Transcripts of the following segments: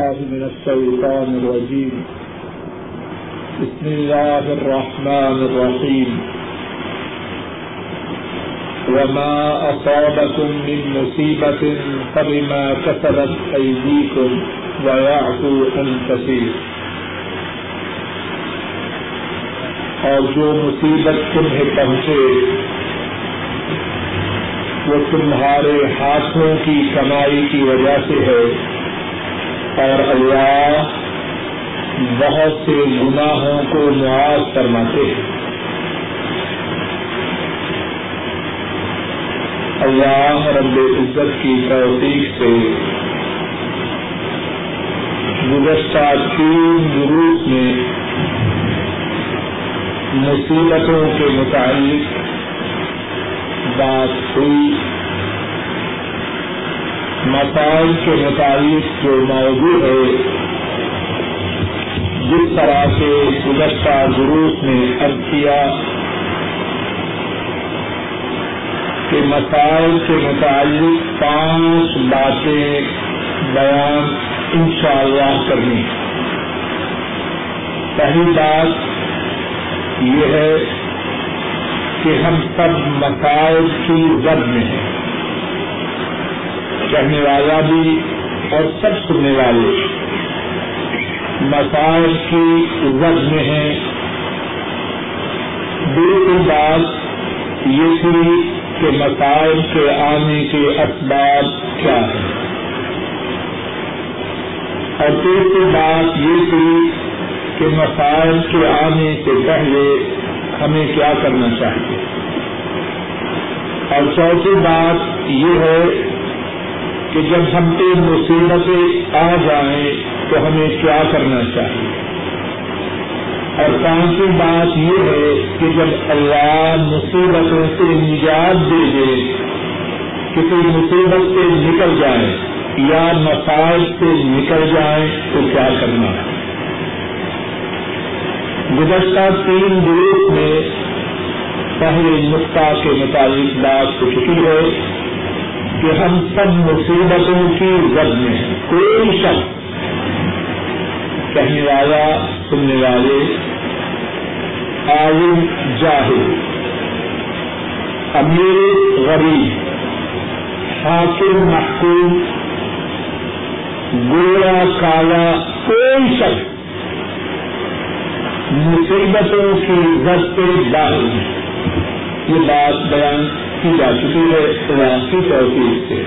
الله من الشيطان الرجيم. بسم الله الرحمن الرحيم. وما أصابكم من مصيبة فبما كسبت أيديكم ويعفو عن كثير. اور جو مصیبت تمہیں پہنچے، وہ تمہارے ہاتھوں کی کمائی کی وجہ سے ہے۔ اور اللہ بہت سے گناہوں کو معاف فرماتے ہیں۔ اللہ رب عزت کی توفیق سے گزشتہ تین گروپ میں مصیبتوں کے متعلق بات ہوئی۔ مسائل کے متعلق جو موضوع ہے، جس طرح سے گزشتہ گروپ نے ارد کیا کہ مسائل کے متعلق پانچ باتیں بیان انشاءاللہ کرنی پہلی بات یہ ہے کہ ہم سب مسائل کی زد میں ہیں۔ کہنے والا بھی اور سب سننے والے مسائل کی زد میں ہیں۔ بالکل بات یہ تھی کہ مسائل کے آنے کے اسباب کیا ہیں۔ اور تیسری بات یہ تھی کہ مسائل کے آنے سے پہلے ہمیں کیا کرنا چاہیے۔ اور چوتھی بات یہ ہے کہ جب ہم پہ مصیبتیں آ جائیں تو ہمیں کیا کرنا چاہیے؟ اور پانچویں بات یہ ہے کہ جب اللہ مصیبتوں سے نجات دے دے، کسی مصیبت سے نکل جائے یا مسائل سے نکل جائیں تو کیا کرنا؟ ہے گزشتہ تین گروپ میں پہلے نقطہ کے مطابق بات ہو چکی ہے۔ کہ ہم سب مصیبتوں کی زد میں ہیں۔ کوئی شخص کہنے والا، سننے والے، عالم، جاہل، امیر غریب، حاکم محکوم گوڑا کالا، کوئی شخص مصیبتوں کی زد پہ داخل یہ بات بیان کی جا چکی ہے ریاستی توفیق سے۔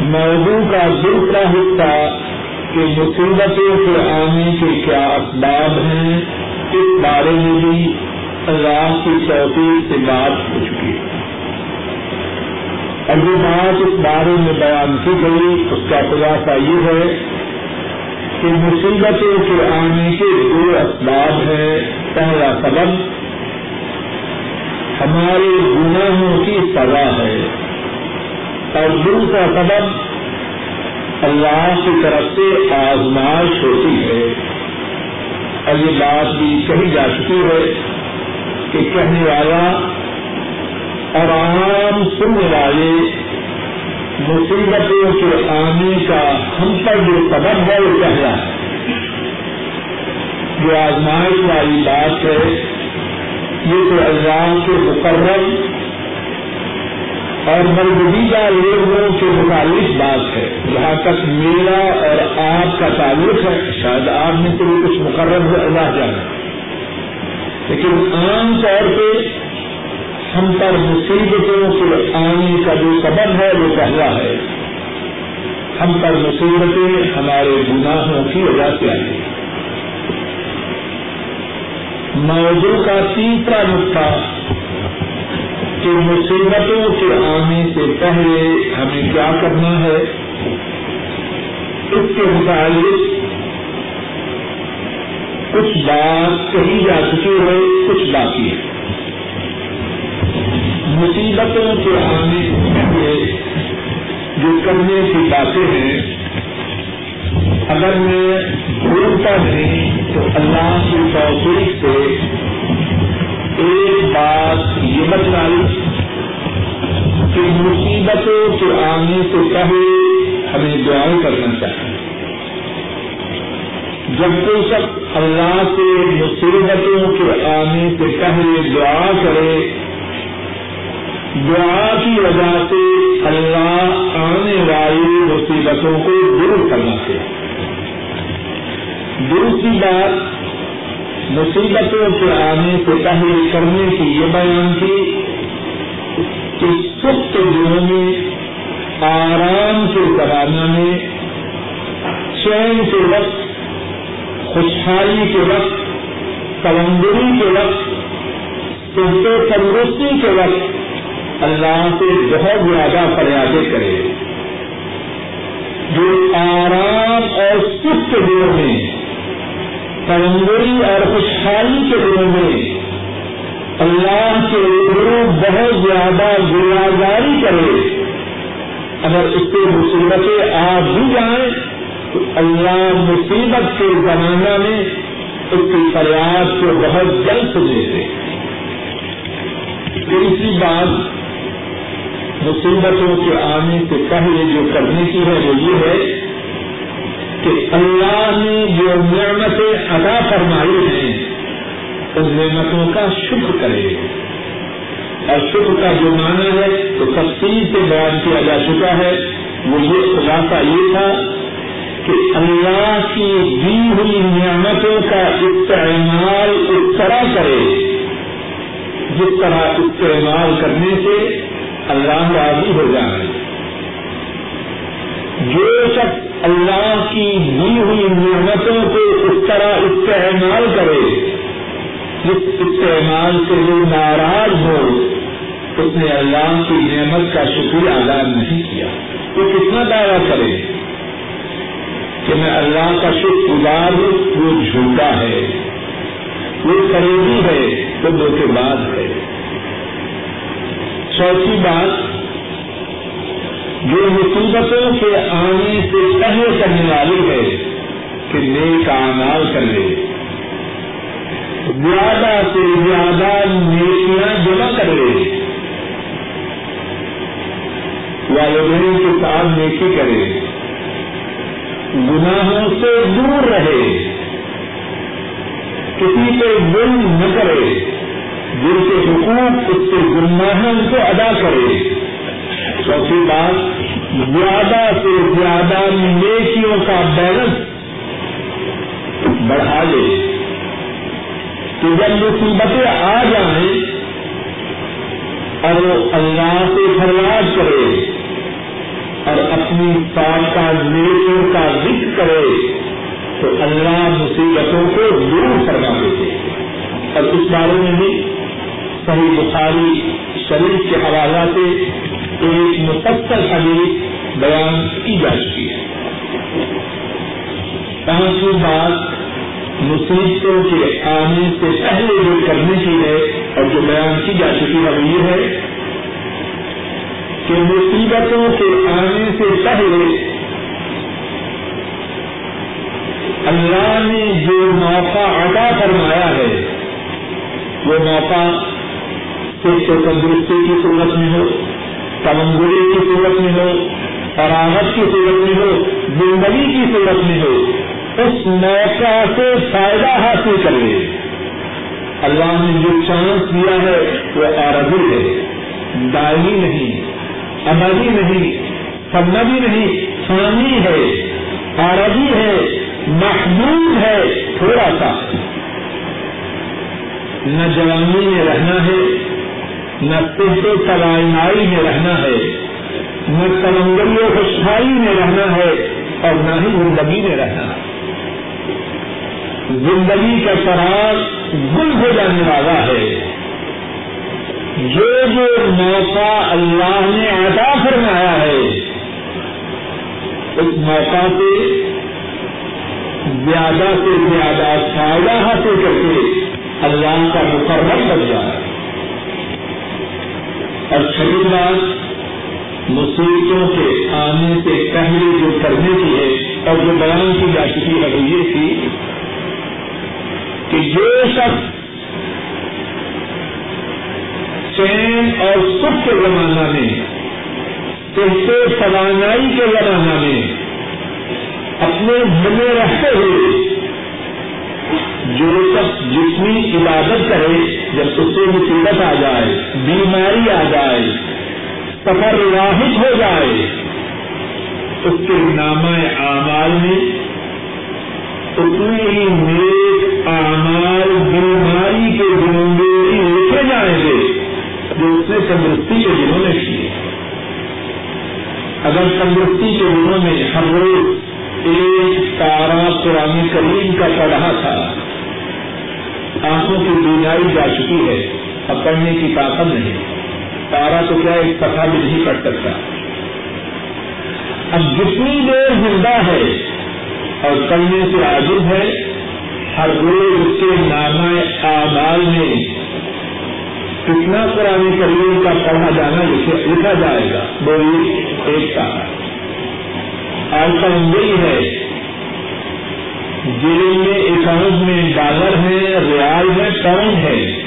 موضوع کا دوسرا حصہ کہ مصیبتوں کے آنے کے کیا اسباب ہیں، اس بارے میں بھی اللہ کی توفیق سے بات ہو چکی ہے۔ اور جو بات اس بارے میں بیان کی گئی، اس کا خلاصہ یہ ہے کہ مصیبتوں کے آنے کے دو اسباب ہیں۔ پہلا سبب ہمارے گناہوں کی سزا ہے۔ اور دوسرا سبب اللہ کی طرف سے آزمائش ہوتی ہے۔ اور یہ بات بھی کہی جا چکی ہے کہ کہنے والا اور عام سننے والے مصیبتوں کے آنے کا ہم پر جو سبب ہے وہ پہلا ہے؟ جو آزمائش والی بات ہے یہ تو اللہ کے مقرر اور مربوبہ لوگوں کے متعلق بات ہے۔ جہاں تک میرا اور آپ کا تعلق ہے، شاید آپ میں سے کچھ مقرر ہو، اللہ جانا لیکن عام طور پہ ہم پر مصیبتوں کے آنے کا جو سبب ہے، وہ پہلا ہے۔ ہم پر مصیبتیں ہمارے گناہوں کی وجہ سے آئی ہیں۔ موضوع کا تیسرا نقطہ کہ مصیبتوں کے آنے سے پہلے ہمیں کیا کرنا ہے؟ اس کے متعلق کچھ بات کہی جا چکی ہے، کچھ باقی ہے۔ مصیبتوں کے آنے سے پہلے جو کرنے کی باتیں ہیں اگر میں بھولتا نہیں تو اللہ کی توفیق سے ایک بات یہ بتلائی کہ مصیبتوں کے آنے سے پہلے ہمیں دعائیں کرنا چاہیے۔ جب کوئی شخص اللہ سے مصیبتوں کے آنے سے پہلے دعا کرے، دعا کی وجہ سے اللہ آنے والی مصیبتوں کو دور کرنا چاہیے۔ دوسری بات مصیبتوں کے آنے سے پہلے کرنے کی یہ بیان کی کہ سخت دنوں میں، آرام کے زمانہ میں، چین کے وقت، خوشحالی کے وقت تلندری کے وقت صحت تندرستی کے وقت اللہ سے بہت زیادہ فریادیں کرے۔ جو آرام اور سست دنوں میں تلندری اور خوشحالی کے دنوں میں اللہ کے روبرو بہت زیادہ گناگاری کرے۔ اگر اس سے مصیبتیں آ بھی جائیں، تو اللہ مصیبت کے زمانہ میں اس کی فریاد کو بہت جلد سننے دے۔ تیسری بات، مصیبتوں کے آنے سے پہلے جو کرنے کی ہے وہ یہ ہے کہ اللہ نے جو نعمتیں ادا فرمائی ہیں، ان نعمتوں کا شکر کرے۔ اور شکر کا جو معنی ہے تو تفصیل سے بیان کیا جا چکا ہے، وہ یہ خلاصہ یہ تھا کہ اللہ کی دی ہوئی نعمتوں کا استعمال اس طرح کرے، جس طرح استعمال کرنے سے اللہ راضی ہو جائے۔ جو شخص اللہ کی دی ہوئی نعمتوں کو اس طرح استعمال کرے۔ جس استعمال سے وہ ناراض ہو، اس نے اللہ کی نعمت کا شکریہ ادا نہیں کیا۔ وہ کتنا دعویٰ کرے کہ میں اللہ کا شکر گزار ہوں، وہ جھوٹا ہے۔ وہ قریبی ہے، وہ دو کے بعد ہے۔ چوتھی بات جو مصیبتوں کے آنے سے پہلے کرنے والی ہے کہ نیک اعمال کر لے۔ زیادہ سے زیادہ نیکیاں جمع کر لے۔ والدین کے ساتھ نیکی کرے۔ گناہوں سے دور رہے۔ کسی پہ ظلم نہ کرے۔ جن کے حقوق اس کے گناہ ان کو ادا کرے۔ چوتھی بات زیادہ سے زیادہ نیکیوں کا بیلنس بڑھا لے۔ کہ جب مصیبتیں آ جائیں اور وہ اللہ سے فریاد کرے اور اپنی کا نیکوں کا ذکر کرے، تو اللہ مصیبتوں کو دور کرنا دیتے اور اس بارے میں بھی صحیح بخاری شریف کے حوالہ سے ایک مفصل حدیث بیان کی جا چکی ہے۔ پانچویں بات، مصیبتوں کے آنے سے پہلے جو کرنے کی ہے اور جو بیان کی جا چکی ہے، وہ یہ ہے کہ مصیبتوں کے آنے سے پہلے اللہ نے جو موقع عطا فرمایا ہے، وہ موقع صرف تندرستی کی صورت میں ہو تمنگری کی صورت میں ہو فراہت کی صورت میں ہو، زندگی کی صورت میں ہو، اس موقع سے فائدہ حاصل کر لے اللہ نے جو چانس دیا ہے، وہ عربی ہے۔ دائمی نہیں ابدی نہیں سبدی نہیں فانی ہے، عربی ہے محبوب ہے، تھوڑا سا۔ نہ جوانی میں رہنا ہے نہ پہلے تلائنائی میں رہنا ہے، نہ تلنگری خوشحالی میں رہنا ہے اور نہ ہی زندگی میں رہنا۔ ہے زندگی کا شرار گل ہو جانے والا ہے۔ جو جو موقع اللہ نے عطا فرمایا ہے، اس موقع سے زیادہ سے زیادہ فائدہ حاصل کر کے اللہ کا مقرر بن جائے اور چھٹی بات مصیبتوں کے آنے سے پہلے جو کرنے کی ہے اور جو بیان کی جا چکی ہے وہ یہ تھی کہ جو شخص چین اور سکھ کے زمانہ میں کہتے توانائی کے زمانہ میں، اپنے گھر میں رہتے ہوئے جو شخص جتنی عبادت کرے، جب اس سے مصیبت آ جائے، بیماری آ جائے سفر واحد ہو جائے، اس کے نامہ اعمال میں اتنے ہی نیک اعمال بیماری کے دنوں میں لکھے جائیں گے جو اس نے تندرستی کے دنوں میں کیے۔ اگر تندرستی کے دنوں میں ہم روز ایک تارا پرانی کریم کا پڑھا تھا۔ آنکھوں کی بیماری جا چکی ہے۔ اب پڑھنے کی طاقت نہیں۔ تارا تو کیا ایک کتھا بھی نہیں پڑھ سکتا۔ اب جتنی دیر زندہ ہے اور کرنے سے عاجز ہے، ہر روز اس کے نامہ اعمال میں کتنا قرآن کریم کا پڑھا جانا لکھا جائے گا۔ وہ ایک تارا۔ آج کا یہی ہے۔ جیل میں اکاؤنٹ میں ڈالر ہے، ریال ہے، پاؤنڈ ہے،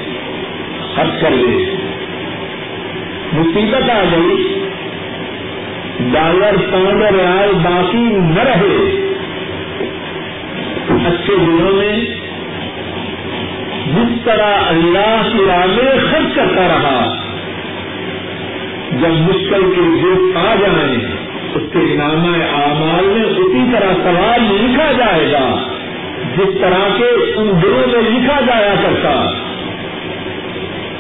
خرچ کر دے مصیبت آ گئی۔ ڈالر، پاؤنڈ اور ریال باقی نہ رہے۔ اچھے دنوں میں جس طرح اللہ کی راہ خرچ کرتا رہا، جب مشکل کے دن آ جائیں اس کے نامہ اعمال میں اسی طرح سوال لکھا جائے گا، جس طرح کے ان دلوں میں لکھا جایا کرتا۔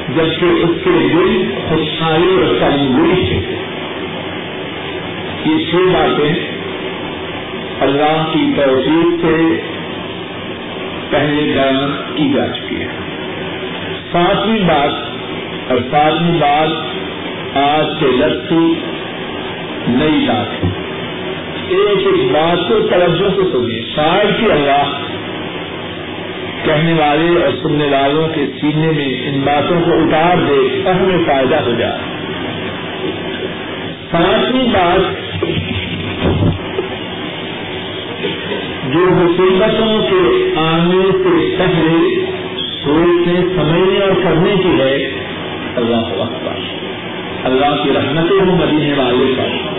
جبکہ اس کے دل خوشحالی اور تندرست تھے یہ چھ باتیں اللہ کی توفیق سے پہلے بیان کی جا چکی ہے ساتویں بات اور ساتویں بات آج کے لفظ نئی بات ایک ایک بات کو توجہ سے سنیے۔ شاید کی اللہ کہنے والے اور سننے والوں کے سینے میں ان باتوں کو اتار دے اور ہمیں فائدہ ہو جائے۔ ساتویں بات جو مصیبتوں کے آنے سے پہلے سوچنے، سمجھنے اور کرنے کی ہے، اللہ اکبر اللہ کی رحمتیں ہوں مدینے والے پر۔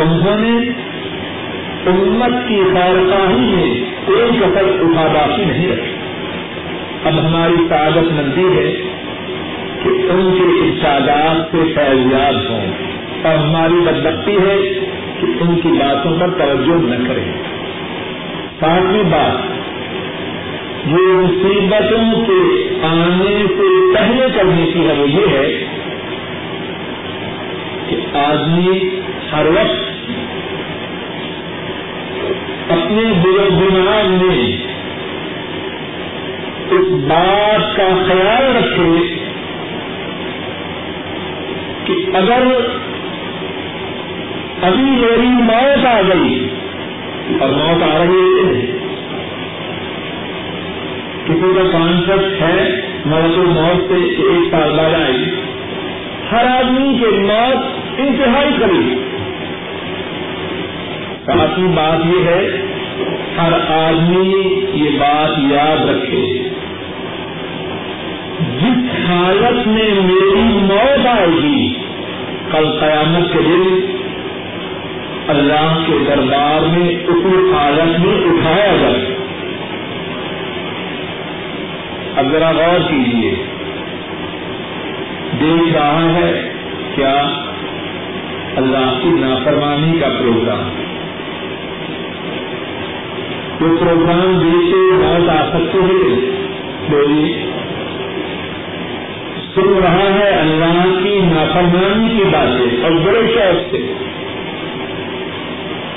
انہوں نے امت کی خیرخواہی میں کوئی قطر اٹھا باقی نہیں رکھی اب ہماری تعدت مندی ہے کہ ان کے ارشادات سے فیضیاب ہوں۔ اور ہماری بدبختی ہے کہ ان کی باتوں پر توجہ نہ کریں۔ ساتویں بات، یہ مصیبتوں کے آنے سے پہلے کرنے کی ہے وہ یہ ہے کہ آدمی ہر وقت اپنے دل دماغ میں اس بات کا خیال رکھے کہ اگر ابھی میری موت آ گئی اور موت آ رہی ہے، کسی کا کانسپٹ ہے، موت موت سے ایک سال بعد آئی ہر آدمی کے موت انتہائی قریب۔ ساتھی بات یہ ہے، ہر آدمی یہ بات یاد رکھے۔ جس حالت میں میری موت آئے گی، کل قیامت کے دن اللہ کے دربار میں اسی حالت میں اٹھایا جائے۔ اب ذرا غور کیجیے دیکھ رہا ہے کیا اللہ کی نافرمانی کا پروگرام۔ وہ پروگرام دیکھ کے بہت آ سکتے ہیں بولیے سن رہا ہے اللہ کی نافرمانی کی باتیں اور بڑے شوق سے۔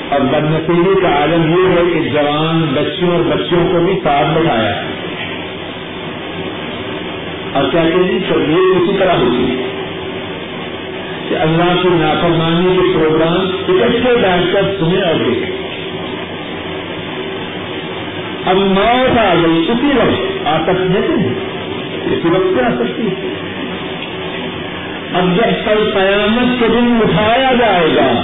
اور بدنسیبی کا عالم یہ ہے کہ جوان بچوں اور بچوں کو بھی ساتھ بٹھایا۔ اور کیا کہ جی، یہ اسی طرح ہوتی ہے کہ اللہ کی نافرمانی کے پروگرام اکٹھے بیٹھ کر سنیں اور دیکھیں۔ اب موت آ گئی، اسی وقت آ سکتے ہیں۔ اسی وقت آ سکتی ہے؟ اب جب کل قیامت کے دن اٹھایا جائے گا،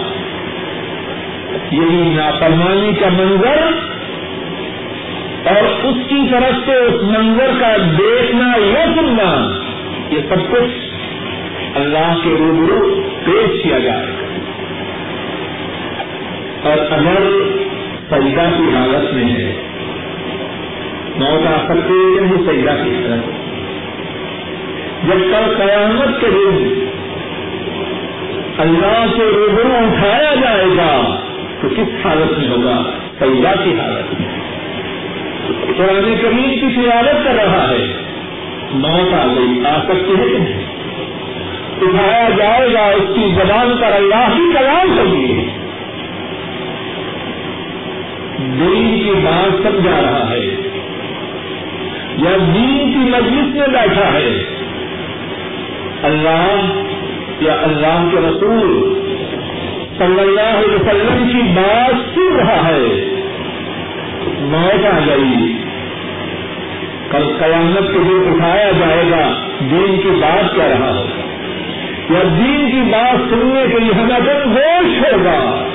یہی نافرمانی کا منظر، اور اس کی طرف سے اس منظر کا دیکھنا یا سننا، یہ سب کچھ اللہ کے روبرو پیش کیا جائے۔ گا اور اگر سجدہ کی حالت میں ہے موت آ سکتی ہے وہ سجدہ کی حالت جب کل قیامت کے دن اللہ سے روبرو اٹھایا جائے گا، تو کس حالت میں ہوگا؟ سجدہ کی حالت۔ میں قرآن کریم کی سیاست کر رہا ہے۔ موت آ گئی، آ سکتی ہے۔ کہ نہیں اٹھایا جائے گا، اس کی زبان پر اللہ ہی کلام ہوگی دین کی بات سمجھا رہا ہے۔ یا دین کی مجلس میں بیٹھا ہے۔ اللہ یا اللہ کے رسول صلی اللہ علیہ وسلم کی بات سن رہا ہے۔ موت آ گئی۔ کل قیامت کے دن اٹھایا جائے گا۔ دین کی بات کہہ رہا ہوگا یا دین کی بات سننے کے لیے ہمیں دن گوش ہوگا۔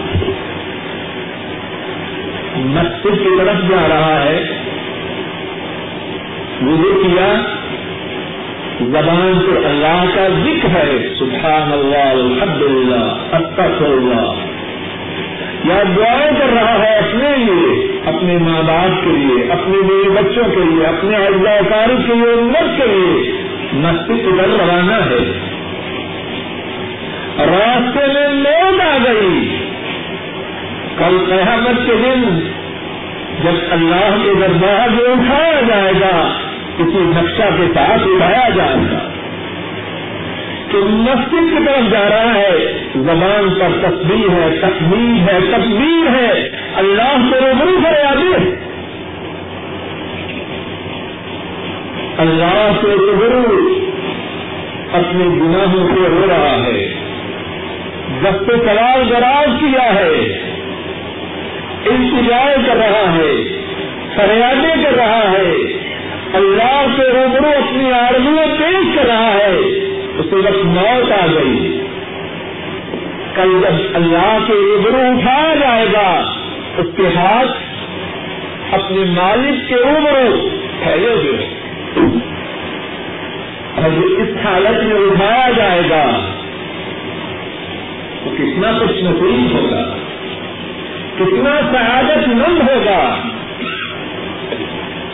مسجد کی طرف جا رہا ہے۔ وضو کیا، زبان سے اللہ کا ذکر ہے، سبحان اللہ الحمد للہ اللہ یا دعائیں کر رہا ہے اپنے لیے، اپنے ماں باپ کے لیے، اپنے میرے بچوں کے لیے، اپنے اجزا کاری کے لیے، امت کے لیے۔ مسجد ادھر روانہ ہے۔ راستے میں موت آ گئی۔ کل قیامت کے دن جب اللہ کے دربار میں اٹھایا جائے گا کسی نقشہ کے ساتھ اٹھایا جائے گا کہ مسجد کی طرف جا رہا ہے، زبان پر تصویر ہے تصویر ہے تصویر ہے۔ اللہ کو روبرو کرے آگے اللہ سے روبرو اپنے گناہوں سے رو رہا ہے۔ دست سوال دراز کیا ہے، انتظار کر رہا ہے، فریادیں کر رہا ہے۔ اللہ سے روبرو اپنی آرمیاں پیش کر رہا ہے اسے وقت موت آ گئی۔ کل جب اللہ کے روبرو اٹھایا جائے گا، اس کے ہاتھ اپنے مالک کے روبرو پھیلے ہوئے اور اس حالت میں اٹھایا جائے گا تو کتنا کچھ نصیب ہوگا، کتنا سعادت مند ہوگا۔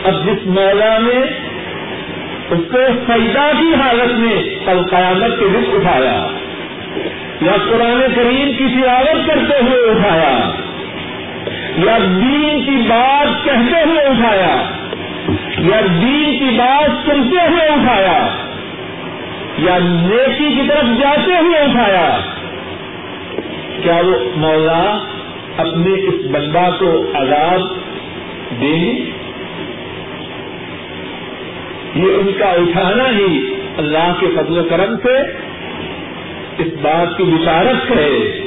اب جس مولا نے اس کو سجدہ کی حالت میں کل قیامت کے دن اٹھایا یا قرآن کریم کی تلاوت کرتے ہوئے اٹھایا یا دین کی بات کہتے ہوئے اٹھایا یا دین کی بات سنتے ہوئے اٹھایا یا نیکی کی طرف جاتے ہوئے اٹھایا کیا وہ مولا اپنے اس بندہ کو عذاب دیں گے؟ یہ ان کا اٹھانا ہی اللہ کے فضل و کرم سے اس بات کی بشارت ہے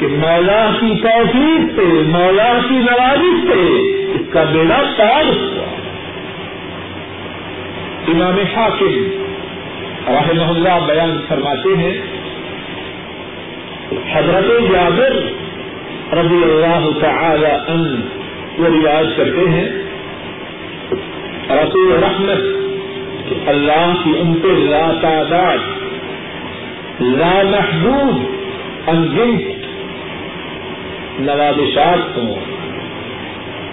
کہ مولا کی توفیق سے، مولا کی نوازش سے اس کا بیڑا پار ہوا۔ امام حاکم رحمہ اللہ بیان فرماتے ہیں، حضرت جابر رضی اللہ تعالی ان وہ ریاض کرتے ہیں۔ رسول رحمت کہ اللہ کی ان پہ لا تعداد، لا محبوب انگنت نوازشات ہوں۔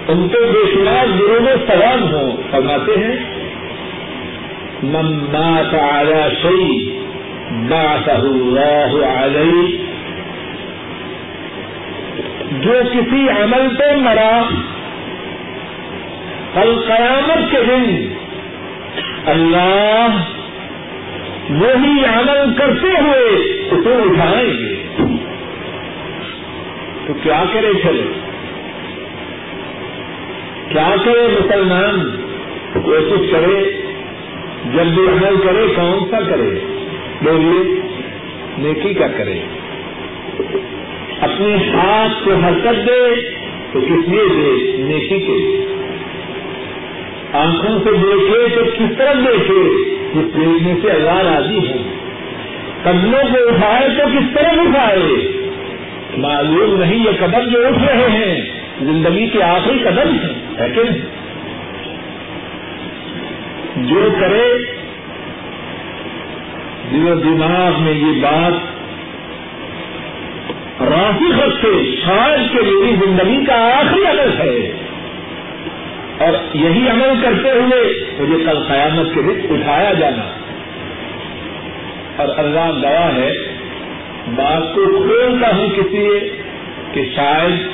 ان پہ بے شمار ضرور سوال ہوں۔ فرماتے ہیں، من مات على شيء بعثه الله عليه جو کسی عمل پہ مرا کل قیامت کے دن اللہ وہی عمل کرتے ہوئے اسے اٹھائیں گے۔ تو کیا کرے چلے؟ کیا کرے مسلمان؟ کوشش کرے، جب بھی عمل کرے، کون سا کرے؟ بولیے، نیکی کا کرے۔ اپنے ہاتھ کو حرکت دے تو کس لیے دے؟ نیکی کے آنکھوں سے دیکھے تو کس طرح دیکھے؟ جس دیکھنے سے اللہ راضی ہے۔ قدموں کو اٹھائے تو کس طرح اٹھائے؟ معلوم نہیں یہ قدم جو اٹھ رہے ہیں، زندگی کے آخری قدم ہیں، ہے جو کرے، دل و دماغ میں یہ بات راسخ رکھتے شاید کہ میری زندگی کا آخری عمل ہے۔ اور یہی عمل کرتے ہوئے مجھے کل قیامت کے دن اٹھایا جانا۔ اور اللہ گواہ ہے، بات کو کھولتا ہوں کسی کہ شاید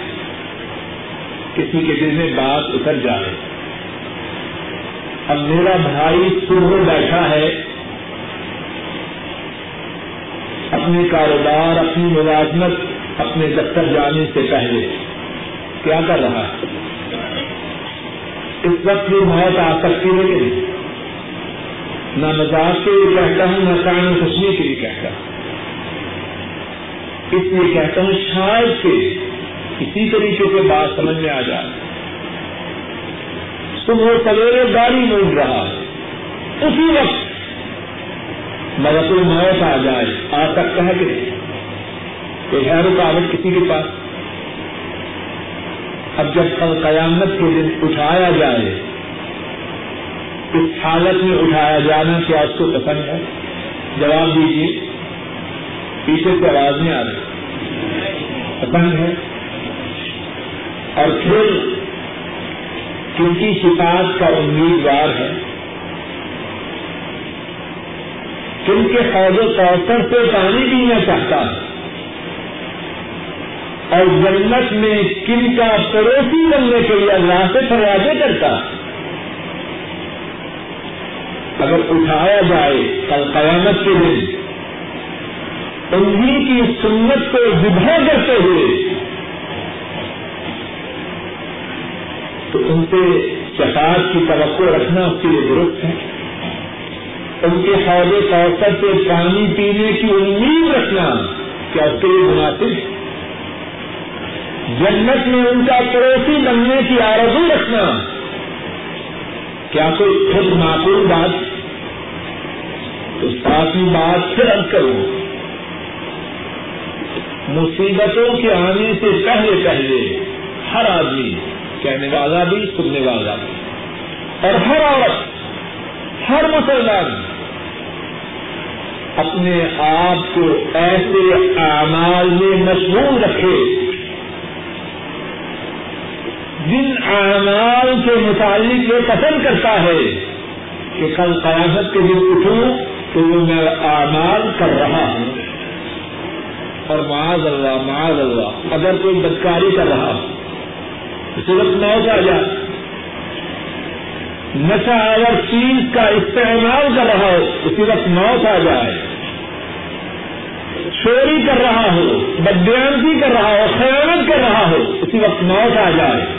کسی کے دل میں بات اتر جائے۔ اب میرا بھائی صبح بیٹھا ہے۔ اپنے کاروبار، اپنی ملازمت، اپنے دفتر جانے سے پہلے کیا کر رہا ہے؟ اس وقت یہ موت آ سکتی ہے کہ نہیں نہ مزاج کے لیے کہتا ہوں، نہ کام خوشی کے لیے کہتا ہوں۔ اس لیے کہتا ہوں، شاید کہ اسی طریقے سے بات سمجھ میں آ جائے۔ صبح سویرے گاڑی موڑ رہا ہے۔ اسی وقت مگر کوئی موت آ جائے۔ آ سکتا ہے کہ کوئی ہے رکاوٹ کسی کے پاس؟ اب جب کل قیامت کے دن اٹھایا جائے، اس حالت میں اٹھایا جانا کیا اس کو پسند ہے؟ جواب دیجیے پیچھے سے آواز نہیں آ رہی۔ پسند ہے؟ اور پھر کن کی شفاعت کا امیدوار ہے کن کے فوج و کوثر سے پانی پینا چاہتا ہے۔ اور جنت میں کن کا پڑوسی بننے کے لیے اللہ سے فریادیں کرتا؟ اگر اٹھایا جائے کل قیامت کے دن انہیں کی سنت کو وبا کرتے ہوئے، تو ان سے شفاعت کی توقع رکھنا اس کے لیے درست ہے۔ ان کے حوض کوثر سے پانی پینے کی امید رکھنا کیا اس کے لیے مناسب ہے؟ جنت میں ان کا پڑوسی بننے کی آرزو رکھنا۔ کیا کوئی خود معقول بات؟ تو ساتویں بات پھر اب کروں مصیبتوں کے آنے سے پہلے پہلے ہر آدمی کہنے والا بھی، سننے والا بھی۔ اور ہر عورت، ہر مسلمان اپنے آپ کو ایسے اعمال میں مشغول رکھے جن اعمال کے متعلق یہ پسند کرتا ہے کہ کل قیامت کے دن اٹھوں تو وہ میں اعمال کر رہا ہوں۔ اور معاذ اللہ معاذ اللہ، اگر کوئی بدکاری کر رہا ہو۔ صرف موت آ جائے؟ نشہ اگر چیز کا استعمال کر رہا ہو، اسی وقت موت آ جائے؟ چوری کر رہا ہو بدیانتی کر رہا ہو، خیانت کر رہا ہو، اسی وقت موت آ جائے؟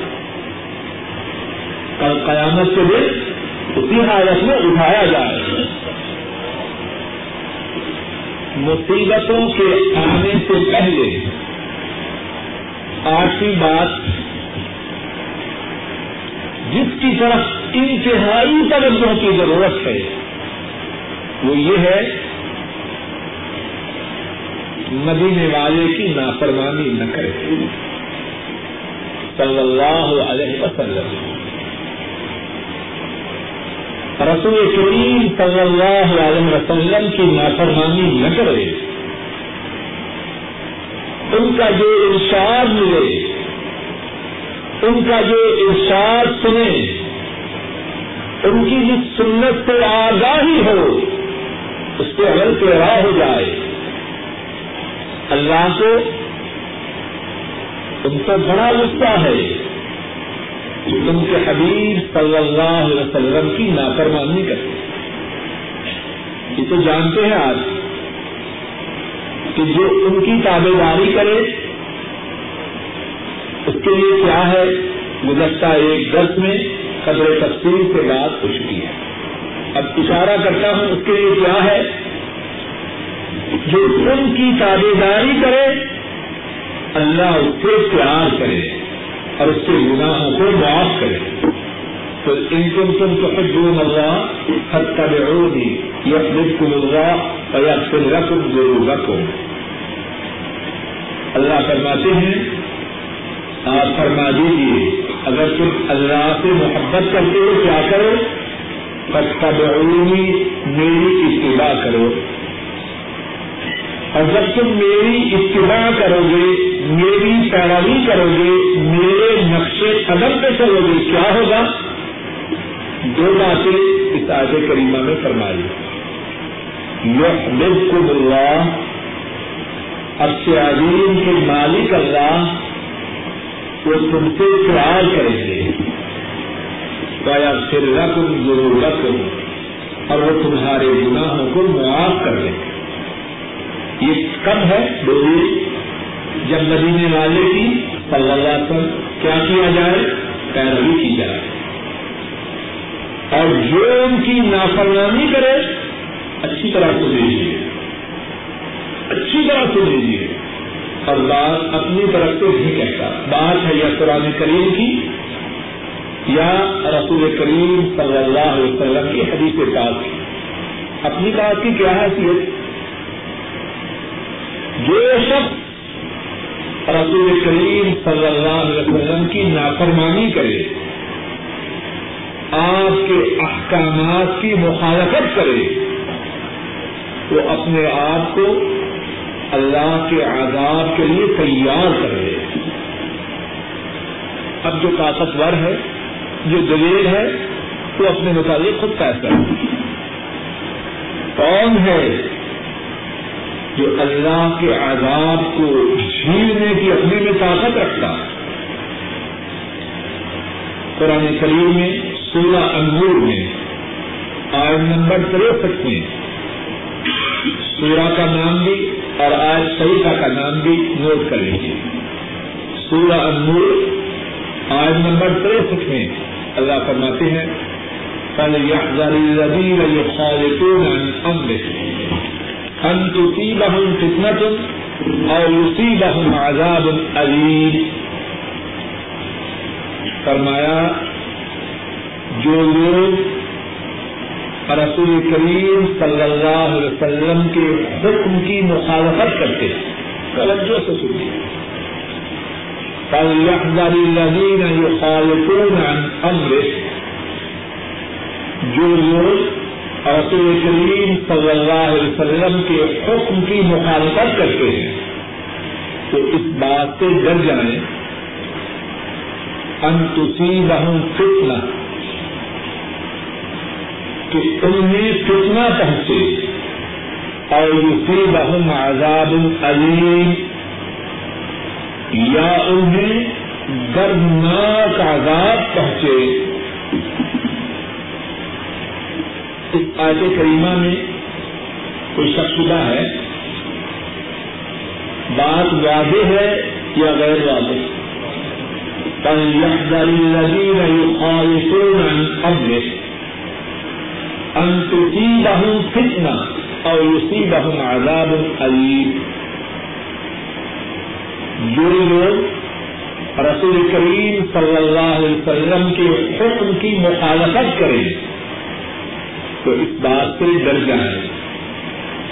کل قیامت کے دن اسی حالت میں اٹھایا جائے۔ مصیبتوں کے آنے سے پہلے آٹھویں بات، جس کی طرف انتہائی توجہ کی ضرورت ہے، وہ یہ ہے، مدینے والے کی نافرمانی نہ کرے۔ صلی اللہ علیہ وسلم۔ رسول کریم صلی اللہ علیہ وسلم کی نافرمانی نہ کرے۔ ان کا جو ارشاد ملے، ان کا جو ارشاد سنے، ان کی جس سنت سے آگاہی ہو، اس پہ عمل پیرا ہو جائے۔ اللہ کو ان کو بڑا غصہ ہے۔ ان کے حبیب صلی اللہ علیہ وسلم کی نافرمانی کرتے یہ تو جانتے ہیں آج کہ جو ان کی تابے داری کرے، اس کے لیے کیا ہے؟ گزشتہ ایک دس میں قدر تفصیل سے بات ہو چکی ہے۔ اب اشارہ کرتا ہوں اس کے لیے کیا ہے؟ جو ان کی تابے داری کرے، اللہ اس سے پیار کرے۔ اور اس کے گناہوں کو معاف کرے تو ان کو تم تو خود جو مزہ ہر کا ہوگی یا خود کو مزہ اور یا پھر رقم ضرور رکھو اللہ فرماتے ہیں، آپ فرما دیجیے اگر تم اللہ سے محبت کرتے ہو، کیا کرو؟ فتح میری اتباع کرو۔ اور جب تم میری اتباع کرو گے میری پیروی کرو گے، میرے نقشے قدم پہ چلو گے، کیا ہوگا؟ دو باتیں اس آج کریمہ میں فرمائی بالکل اللہ، اب عظیم کے مالک اللہ وہ تم سے پیار کریں گے۔ پھر رقم ضرورت اور وہ تمہارے گناہوں کو معاف کر دیں گے۔ یہ کب ہے ڈوری جب مدینے والے کی، صلی اللہ پر کیا کیا جائے؟ پیروی کی جائے۔ اور جو ان کی نافرمانی کرے، اچھی طرح سن لیجیے۔ اچھی طرح سن لیجیے۔ اور بات اپنی طرف سے نہیں کہتا۔ بات ہے یا قرآن کریم کی، یا رسول کریم صلی اللہ علیہ وسلم کی حدیث بات کی۔ اپنی بات کی کیا حیثیت؟ جو شخص رسول کریم صلی اللہ علیہ وسلم کی نافرمانی کرے، آپ کے احکامات کی مخالفت کرے، وہ اپنے آپ کو اللہ کے عذاب کے لیے تیار کرے۔ اب جو طاقتور ہے، جو دلیل ہے، وہ اپنے مطابق خود فیصلہ۔ کون ہے جو اللہ کے عذاب کو جھیلنے کی اپنے میں طاقت رکھتا قرآن کریم میں سولہ انگور میں آئن نمبر تریسٹھ میں سورا کا نام بھی اور آج سعیدہ کا نام بھی نوٹ کر لیجیے سورہ انگور آئن نمبر تریسٹھ میں اللہ فرماتے ہیں پہلے یہ خالقون عن امر ان تصيبهم فتنة اور يصيبهم عذاب علیم فرمایا، جو لوگ رسول کریم صلی اللہ علیہ وسلم کے حکم کی مخالفت کرتے ہیں، توجہ سے سنیے۔ فليحذر الذين يخالفون عن امره جو لوگ رسول کریم صلی اللہ علیہ وسلم کے حکم کی مخالفت کرتے ہیں۔ تو اس بات سے ڈر جائیں۔ انتسی بہن فتنا کہ انہیں فتنا پہنچے۔ اور اسی بہن عذاب علیم۔ یا انہیں دردناک عذاب پہنچے۔ اس آیت کریمہ میں کوئی شخص شدہ ہے، بات واضح ہے یا غیر واضح؟ فليحذر الذين يخالفون عن امره ان تصيبهم فتنه جو لوگ رسول کریم صلی اللہ علیہ وسلم کے حکم کی مخالفت کریں تو اس بات سے ڈر جائیں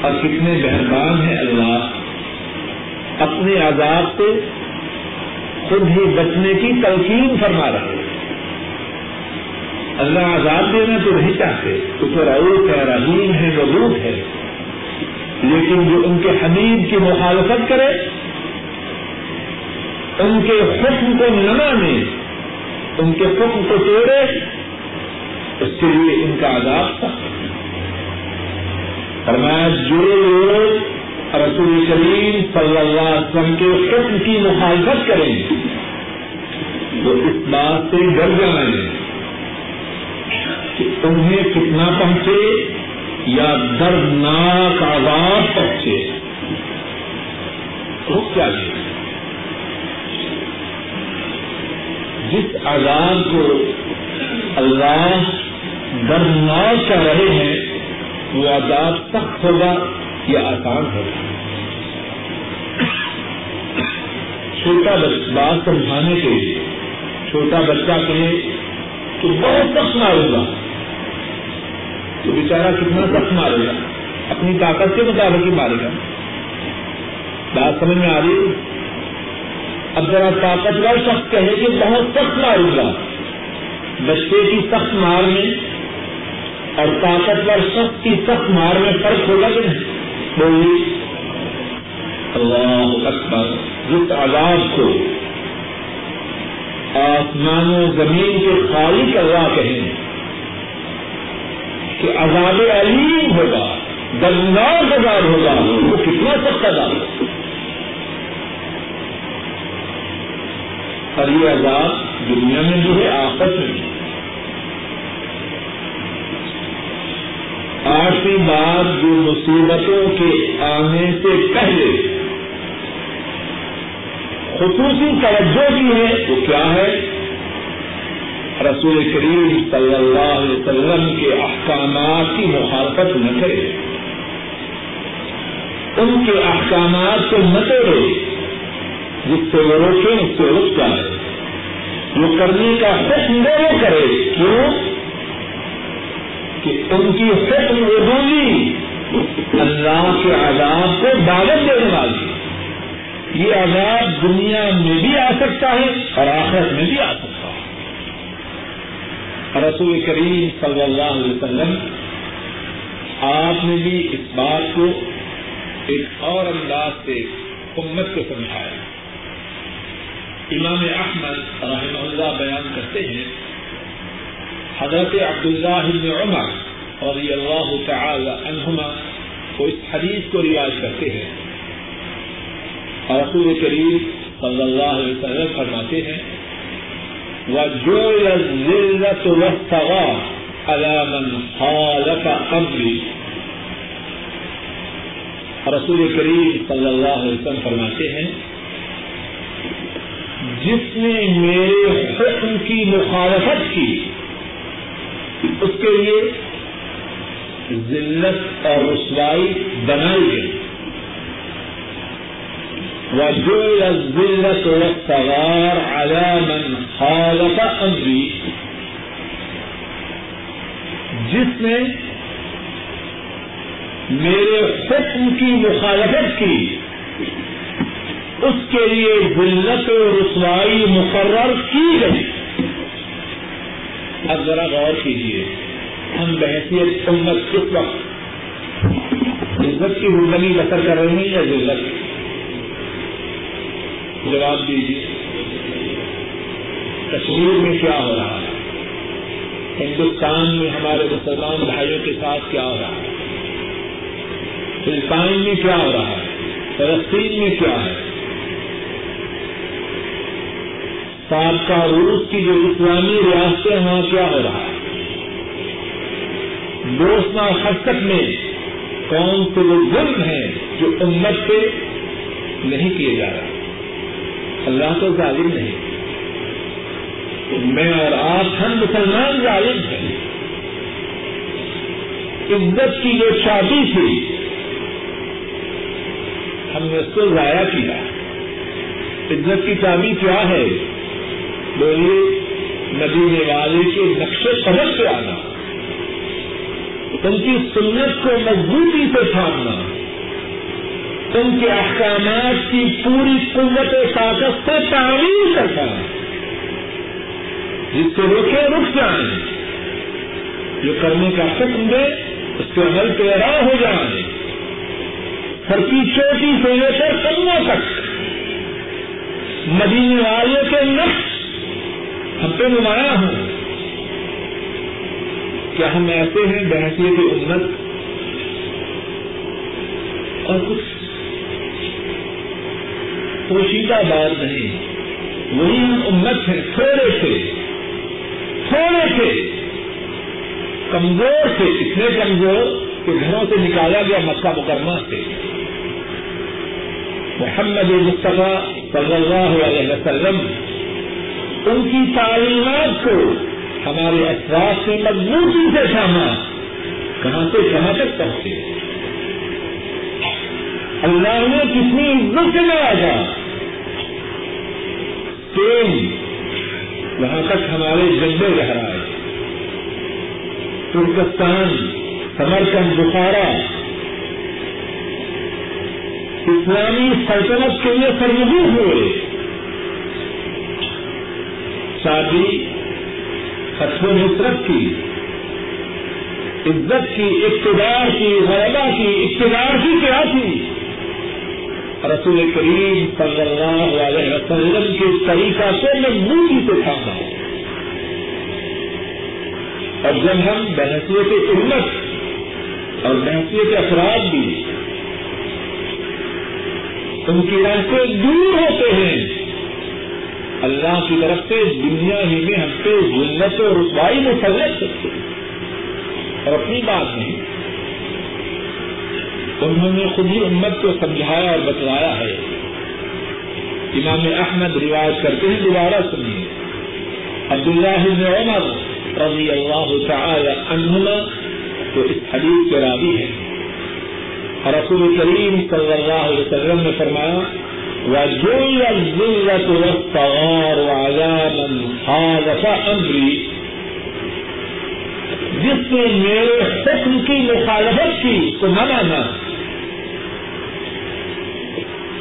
اور کتنے مہربان ہیں اللہ اپنے عذاب سے خود ہی بچنے کی تلقین فرما رہے اللہ آزاد دینا تو نہیں چاہتے، تو پھر ہے، رحیم ہے ودود ہے۔ لیکن جو ان کے حمید کی مخالفت کرے، ان کے حکم کو نہ مانے، ان کے حکم کو توڑے کے لیے ان کا عذاب سخت فرمایا، جو لوگ رسول کریم صلی اللہ علیہ وسلم کے حکم کی مخالفت کریں گے، وہ اس بات سے ڈر جائیں کہ انہیں کتنا پہنچے یا دردناک آواز پہنچے۔ تو کیا جس آزاد کو اللہ دردناک کر رہے ہیں، وہ آزاد سخت ہوگا یا آسان ہوگا۔ چھوٹا بات سمجھانے کے لیے، چھوٹا بچہ کہے تو بہت سخت مارے گا۔ تو بیچارہ کتنا سخت مارے گا؟ اپنی طاقت کے مطابق ہی مارے گا۔ بات سمجھ میں آ رہی اب ذرا طاقتور شخص کہے کہ بہت سخت ماروں گا۔ بچے کی سخت مار میں اور طاقتور شخص کی سخت مار میں فرق ہوگا کہ نہیں اللہ اکبر، جس عذاب کو آسمان و زمین کے خالق اللہ کہیں، کہ عذاب علیم ہوگا، دردناک عذاب ہوگا وہ کتنا سخت عذاب ہوگا اور یہ عذاب دنیا میں بھی ہے آفت میں آٹھویں بات جو مصیبتوں کے آنے سے پہلے خصوصی توجہ کی ہے وہ کیا ہے؟ رسول کریم صلی اللہ علیہ وسلم کے احکامات کی مخالفت نہ کرے۔ ان کے احکامات کو نہ توڑے، جس سے وہ روکے، اس سے رک جائے جو کرنے کا حکم دے وہ کرے۔ کیوں؟ کہ ان کی حکم وضولی اللہ کے عذاب کو دعوت دینے والی۔ یہ عذاب دنیا میں بھی آ سکتا ہے اور آخرت میں بھی آ سکتا ہے۔ رسول کریم صلی اللہ علیہ وسلم، آپ نے بھی اس بات کو ایک اور انداز سے امت کو سمجھایا۔ امام احمد رحمہ اللہ بیان کرتے ہیں حضرت عبداللہ بن عمر رضی اللہ تعالی عنہما کو اس حدیث کو رواج کرتے ہیں۔ اور رسول کریم صلی اللہ علیہ وسلم فرماتے ہیں، وَجُعِلَ الذِّلَّةُ وَالصَّغَارُ عَلَى مَنْ خَالَفَ أَمْرِي رسول کریم صلی اللہ علیہ وسلم فرماتے ہیں، جس نے میرے حکم کی مخالفت کی اس کے لیے ذلت اور رسوائی بنائی گئی۔ وجو ذلت والصغار على من خالف امری جس نے میرے حکم کی مخالفت کی، اس کے لیے ذلت و رسوائی مقرر کی گئی۔ اب ذرا غور کیجیے ہم بحثیت امت کس وقت؟ عزت کی زندگی بسر کر رہے ہیں یا ذلت جواب دیجیے کشمیر میں کیا ہو رہا ہے؟ ہندوستان میں ہمارے مسلمان بھائیوں کے ساتھ کیا ہو رہا ہے؟ فلپائن میں کیا ہو رہا ہے؟ فلسطین میں کیا ہے؟ سابقہ روس کی جو اسلامی ریاستیں وہاں کیا ہو رہا ہے؟ دوستنا حرکت میں کون سے وہ ظلم ہیں جو امت سے نہیں کیے جا رہے؟ اللہ تو ظالم نہیں۔ میں اور آپ ہم مسلمان ظالم ہیں۔ عزت کی جو شادی تھی، ہم نے اس کو ضائع کیا۔ عزت کی چابی کیا ہے؟ بولیے ندینے والے کے نقشے قدم پہ آنا۔ ان کی سنت کو مضبوطی سے تھامنا ان کے احکامات کی پوری قوت طاقت سے تعمیر کرنا۔ جس سے روکے رک جائیں جو کرنے کا حکم دے، اس کے عمل پیرا ہو جائیں سر کی چوٹی سے لے کر کموں تک۔ مدینے والے کے نقش ہم پہ نمایاں ہوں۔ کیا ہم ایسے ہیں بحثیت امت؟ اور کچھ پوشیدہ بات نہیں۔ وہی ہم امت ہیں، تھوڑے سے تھوڑے سے۔ کمزور سے، اتنے کمزور کہ گھروں سے نکالا گیا مکہ مکرمہ سے۔ محمد مصطفیٰ صلی اللہ علیہ وسلم ان کی تعلیمات کو ہمارے اثرات سے مضبوطی سے تھاما کہاں سے کہاں تک پہنچے؟ اللہ نے کتنی عزت سے نوازا تین وہاں تک ہمارے جنڈے لہرائے ترکستان، سمرکند، بخارا۔ اسلامی سلطنت کے لیے سرمجو ہوئے۔ شادی فتو نصرت کی، عزت کی، اقتدار کی غلبہ کی، اقتدار کی کیا تھی؟ رسول کریم صلی اللہ علیہ وسلم کے طریقہ سے مضبوطی سے تھاما اور جب ہم بحثیت امت اور بحثیت افراد بھی ان کی راہ سے دور ہوتے ہیں اللہ کی طرف سے دنیا ہی میں ہم پہ ذلت و رسوائی مسلط سکتے اور اپنی بات نہیں، انہوں نے خود ہی امت کو سمجھایا اور بتلایا ہے۔ امام احمد رواج کرتے ہیں، دوبارہ سنیے۔ عبد اللہ عمر رضی اللہ تعالی عنہما تو اس حدیث کے راوی ہے رسول کریم صلی اللہ علیہ وسلم نے فرمایا وجل الذلة والصغار وعلى خالف أمري جس نے میرے حکم کی مخالفت کی تو نہ۔ مانا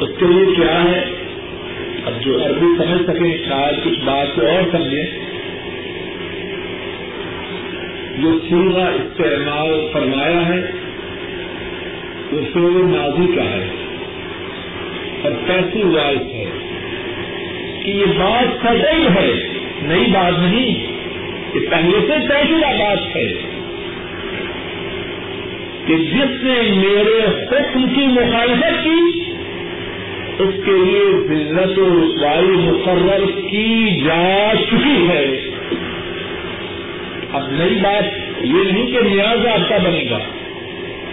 اس کے لیے کیا ہے؟ اب جو عربی سمجھ سکیں شاید کچھ بات کو اور سمجھیں جو سیرا استعمال فرمایا ہے، وہ فیل نازی کا ہے۔ کیسی وائس ہے کہ یہ بات سدئی ہے، نئی بات نہیں، یہ پہلے سے طے شدہ بات ہے کہ جس نے میرے حکم کی مخالفت کی، اس کے لیے ذلت و رسوائی مقرر کی جا چکی ہے۔ اب نئی بات یہ نہیں کہ نیا ضابطہ بنے گا،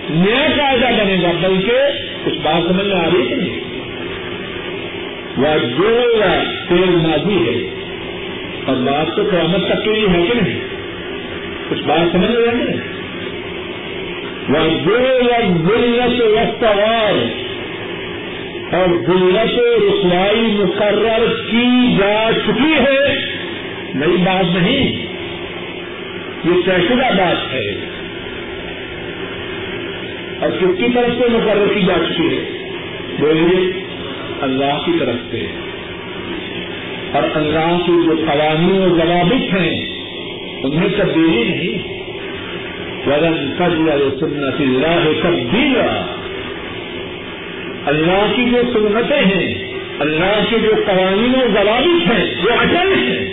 نیا قاعدہ بنے گا، بلکہ کچھ بات سمجھ میں آ رہی کہ نہیں وہ جو تیل ہے۔ اور بات تو قیامت تک کے لیے ہے کہ نہیں؟ کچھ بات سمجھ رہے ہیں وہ جو ذلت اور ذلت رسوائی مقرر کی جا چکی ہے۔ نئی بات نہیں۔ یہ طے شدہ بات ہے۔ اور کس کی طرف سے مقرر کی جا چکی ہے؟ بولیے۔ اللہ کی طرف سے۔ اور اللہ کے جو قوانین و ضوابط ہیں، انہیں تبدیلی نہیں۔ وزن فضل سنت اللہ تبدیلا اللہ کی جو سنتیں ہیں، اللہ کے جو قوانین و ضوابط ہیں، وہ اٹل ہیں۔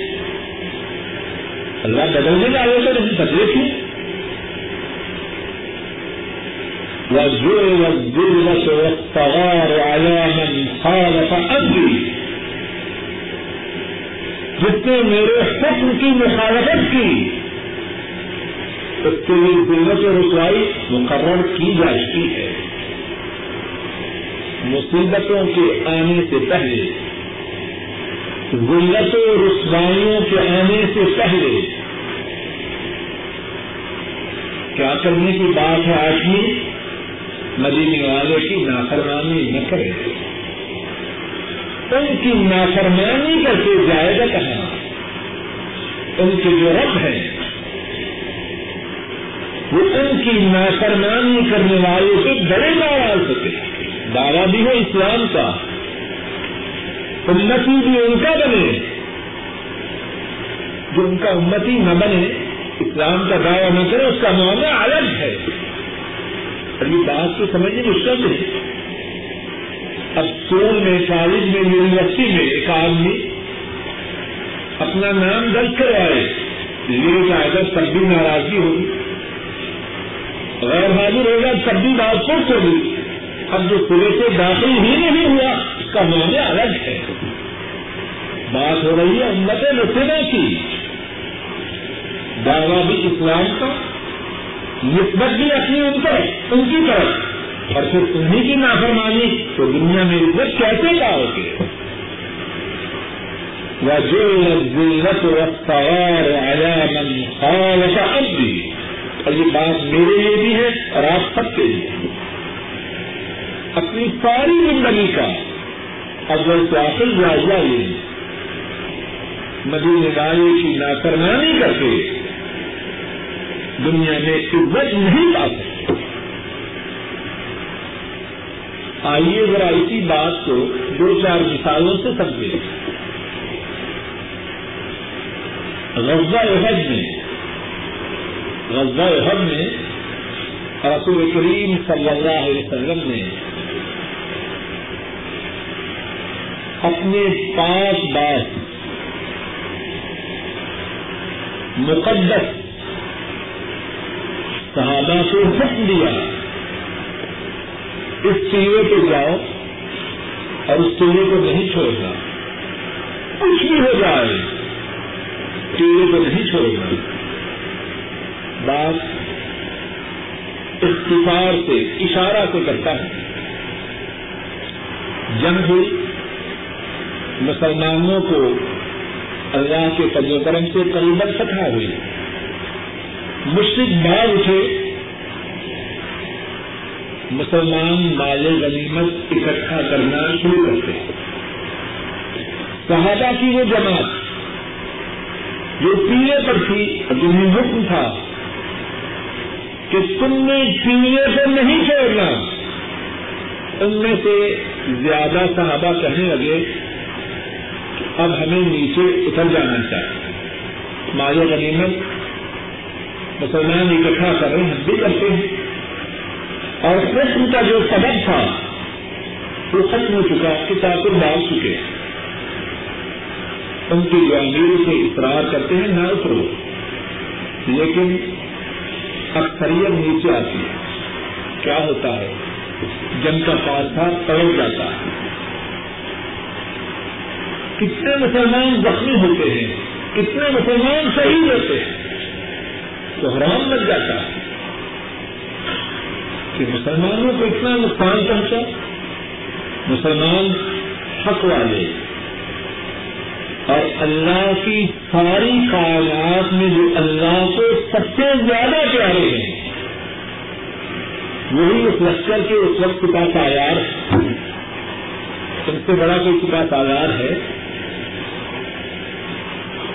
اللہ بدلنے والے تو نہیں، بدلے تھے والذل والذلة والصغار على من خالف أمري جس نے میرے حکم کی مخالفت کی، اس کے لیے ذلت و رسوائی مقرر کی جا چکی ہے۔ مصیبتوں کے آنے سے پہلے ذلت و رسوائیوں کے آنے سے پہلے۔ کیا کرنے کی بات ہے آج بھی؟ مدینے والے کی نافرمانی نہ کرے۔ ان کی نافرمانی کر کے جائے گا کہاں؟ ان کے جو رب ہیں، وہ ان کی نافرمانی کرنے والے سے بڑے ناراض ہوتے دعویٰ بھی ہو اسلام کا۔ امتی بھی ان کا بنے۔ جو ان کا امتی نہ بنے، اسلام کا دعویٰ نہ کرے، اس کا معاملہ الگ ہے۔ اور یہ بات تو سمجھنے مشکل ہے اب اسکول میں کالج میں، یونیورسٹی میں ایک آدمی اپنا نام درج کروائے لے جائے گا، تب بھی ناراضگی ہوگی۔ غیر حاضر ہوگا تب بھی بات سوچ ہوگی۔ اب جو سرے سے داخل ہی نہیں ہوا، اس کا معاملہ الگ ہے۔ بات ہو رہی ہے امت مسئلہ کی۔ دعویٰ بھی اسلام کا۔ نسبت بھی اپنی ان پر، ان کی طرف۔ اور پھر انہیں کی نافرمانی تو دنیا میں عزت کیسے لاؤ گے جو ضلعت رفتار علامن خال کا اب بھی اور یہ بات میرے لیے بھی ہے اور آپ سب کے لیے۔ اپنی ساری زندگی کا اول سے آخر جائزہ لیں مدینہ والے کی نافرمانی کر کے دنیا میں عزت نہیں پا سکتے۔ آئیے ذرا اسی بات کو دو چار مثالوں سے سمجھے غزہ عہد میں غزہ عہد میں رسول کریم صلی اللہ علیہ وسلم نے اپنے پاس بات مقدس صحابہ کو حکم دیا۔ اس چیزے پہ جاؤ اور اس چیزے کو نہیں چھوڑنا۔ کچھ بھی ہو جائے چیزے کو نہیں چھوڑنا۔ بات اختصار سے، اشارہ سے کرتا ہے۔ جنگ ہوئی۔ مسلمانوں کو اللہ کے فضل کرم سے قریبت فتح ہوئی۔ مشرق باغ اٹھے۔ مسلمان مال غنیمت اکٹھا کرنا شروع کرتے صحابہ کی وہ جماعت جو پینے پر تھی جنہیں حکم تھا کہ تم نے پینے کو نہیں چھوڑنا۔ ان میں سے زیادہ صحابہ کہنے لگے اب ہمیں نیچے اتر جانا چاہیے۔ مال غنیمت مسلمان اکٹھا کر رہے ہیں، ہم بھی کرتے ہیں۔ اور قسم کا جو سبب تھا، وہ ختم ہو چکا، کتاب ڈال چکے۔ ان کی جو سے اقرار کرتے ہیں، نہ اترو۔ لیکن اکثریت نیچے آتی ہے۔ کیا ہوتا ہے؟ جن کا پاسا پڑ جاتا ہے۔ کتنے مسلمان زخمی ہوتے ہیں، کتنے مسلمان شہید ہوتے ہیں۔ تو حرام لگ جاتا ہے کہ مسلمانوں کو اتنا نقصان پہنچا، مسلمان حق والے۔ اور اللہ کی ساری کائنات میں جو اللہ کو سب سے زیادہ پیارے ہیں، وہی اس لشکر کے اس وقت کا تیار سب سے بڑا کوئی کا تیار ہے۔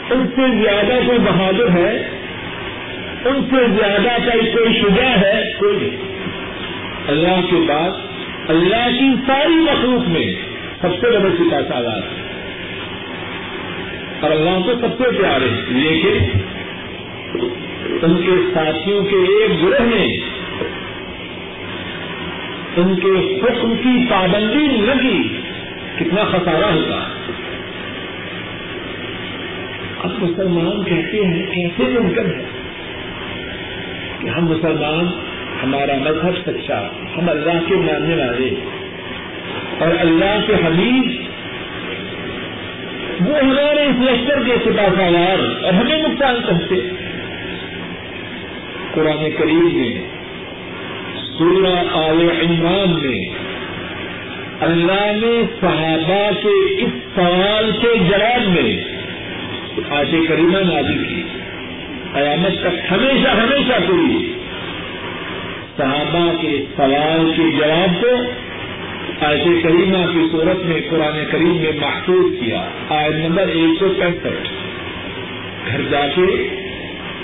ان سے زیادہ کوئی بہادر ہے ان سے زیادہ کا کوئی شجا ہے؟ کوئی نہیں. اللہ کے بعد اللہ کی ساری مخلوق میں سب سے بڑے سکا سالات اور اللہ کو سب سے پیارے لیکن ان کے ساتھیوں کے ایک گروہ نے ان کے حکم کی پابندی نہ کی کتنا خسارہ ہوگا اب مسلمان کہتے ہیں کیسے ممکن ہے ہم مسلمان ہمارا مذہب سچا، ہم اللہ کے ماننے والے۔ اور اللہ کے حبیب، وہ ہمارے اس لشکر کے سپاسالار اور ہمیں نقصان پہنچے۔ قرآن کریم میں، سورہ آل عمران میں، اللہ نے صحابہ کے اس سوال کے جواب میں آج کریمہ نازی کی۔ قیامت تک ہمیشہ ہمیشہ کوئی صحابہ کے سوال کے جواب کو آیت کریمہ کی صورت میں قرآن کریم میں محسوس کیا۔ آیت نمبر ایک سو پینسٹھ گھر جا کے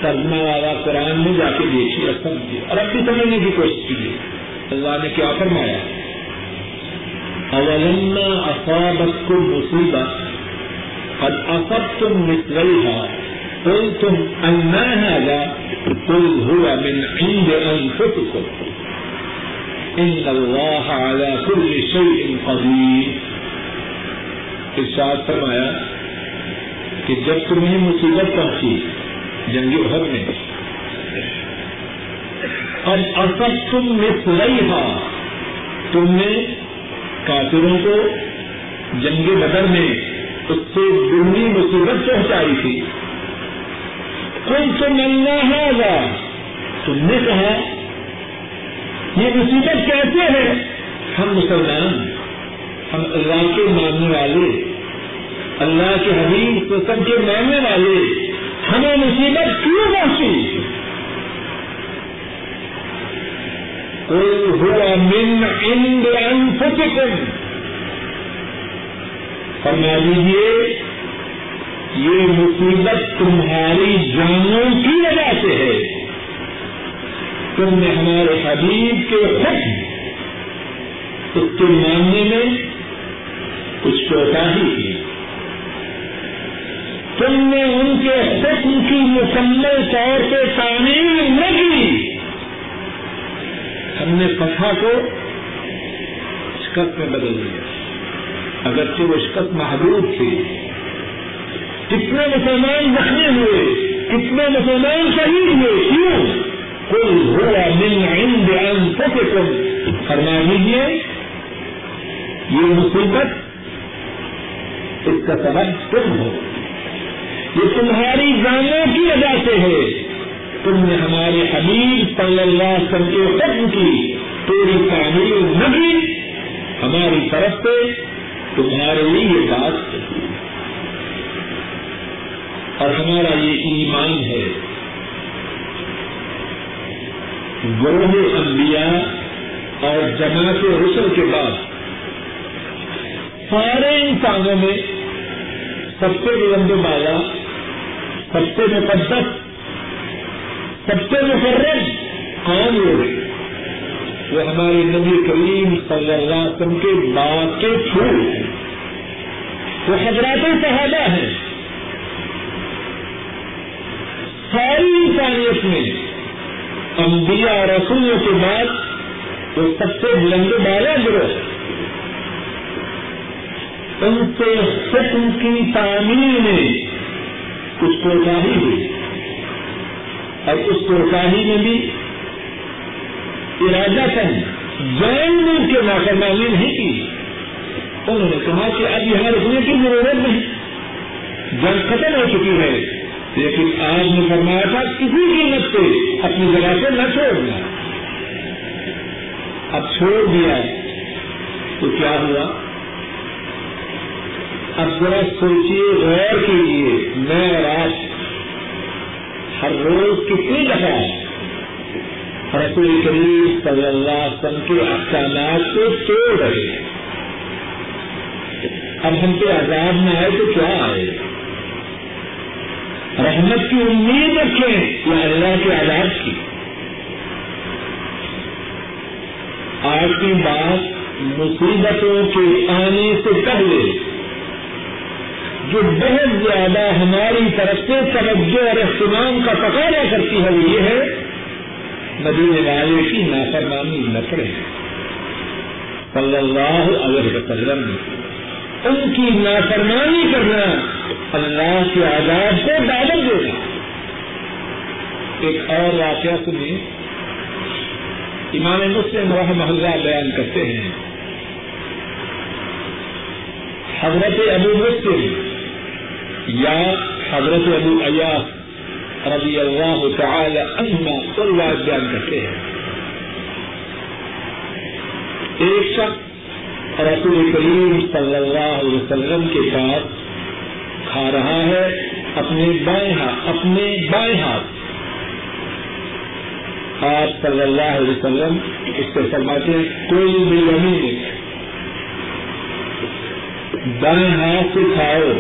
ترجمہ والا قرآن میں جا کے دیکھی اور سمجھیے اور اب بھی سمجھنے کی کوشش کیجیے۔ اللہ نے کیا فرمایا؟ اولن اصابت کو مصیبت اور اصب تم نکل قل تم انا هذا قل هو من عند انفسكم ان الله على كل شيء قدير. ارشاد فرمایا کہ جب تمہیں مصیبت پہنچی جنگی عہد میں اب اصل تم مثلئی تم نے کافروں کو جنگ بدر میں اس سے دنی مصیبت پہنچائی تھی۔ کل تو ملنا ہوگا تم نے کہا، یہ مصیبت کیسے ہے؟ ہم مسلمان، ہم اللہ کے ماننے والے، اللہ کے حبیب قسم کے ماننے والے۔ ہمیں مصیبت کیوں پہنچی کوئی ہوا من اند انفسکم۔ فرما دیجیے یہ مصیبت تمہاری جانوں کی وجہ سے ہے۔ تم نے ہمارے حبیب کے حکم اس کے ماننے میں کچھ چوٹا ہی کی تم نے ان کے حکم کی مکمل طور پہ تعمیر نہ کی۔ ہم نے پتھا کو شکست میں بدل دیا۔ اگرچہ وہ شکت محدود تھی۔ کتنے مسلمان زخمی ہوئے، کتنے مسلمان شہید ہوئے، کیوں؟ کوئی ہوا من عند انفسکم فرما دیجیے یہ مصیبت اس کا سبب تم ہو۔ یہ تمہاری جانوں کی وجہ سے ہے۔ تم نے ہمارے حبیب صلی اللہ علیہ وسلم کے حکم کی، تیری تعمیر نہ کی ہماری طرف سے تمہارے لیے یہ بات اور ہمارا یہ ایمان ہے۔ گروہ انبیاء اور جماعت رسل کے بعد سارے انسانوں میں سب سے بلند بالا، سب سے مقدس، سب سے مقرر کون لوگ وہ ہمارے نبی کریم صلی اللہ علیہ وسلم کے باغ کے پھول ہیں۔ وہ حضرات صحابہ ہیں۔ ساری انسانیت میں انبیاء اور رسولوں کے بعد وہ سب سے بلند بالا گروہ ان سے حکم کی تعمیر میں کچھ کوٹاہی ہوئی۔ اور اس کوٹاہی میں بھی ارادہ کر جان بوجھ کے نافرمانی نہیں کی۔ انہوں نے کہا کہ اب یہاں رکنے کی ضرورت نہیں، جنگ ختم ہو چکی ہے۔ لیکن آج نے فرمایا تھا، کسی قیمت پہ اپنی جگہ سے نہ چھوڑنا اب چھوڑ دیا۔ تو کیا ہوا؟ اب ذرا سوچیے غور کیجیے، میں اور آپ ہر روز کتنی دفعہ رسول کریم صلی اللہ علیہ وسلم کے احکامات کو توڑ رہے ہیں۔ اب ہم پہ عذاب نہ آئے تو کیا آئے؟ رحمت کی امید رکھیں یا اللہ کے عذاب کی۔ آج کی بات مصیبتوں کے آنے سے پہلے جو بہت زیادہ ہماری طرف سے توجہ اور اہتمام کا تقاضا کرتی ہے، وہ یہ ہے، مدینے والے کی نافرمانی نہ کرے صلی اللہ علیہ وسلم، ان کی نافرمانی کرنا اللہ کے آزاد کو دعوت دینا ایک اور واقعہ سنیے۔ امام مسلم رحمہ اللہ بیان کرتے ہیں۔ حضرت ابو مسلم یا حضرت ابو ایاس رضی اللہ تعالی عنہ اللہ بیان کرتے ہیں۔ ایک شخص رسول کریم صلی اللہ علیہ وسلم کے پاس کھا رہا ہے، اپنے بائیں ہاتھ اپنے بائیں ہاتھ۔ آپ صلی اللہ علیہ وسلم اس سے فرماتے ہیں، کوئی بھی زمین بائیں ہاتھ سے کھاؤ۔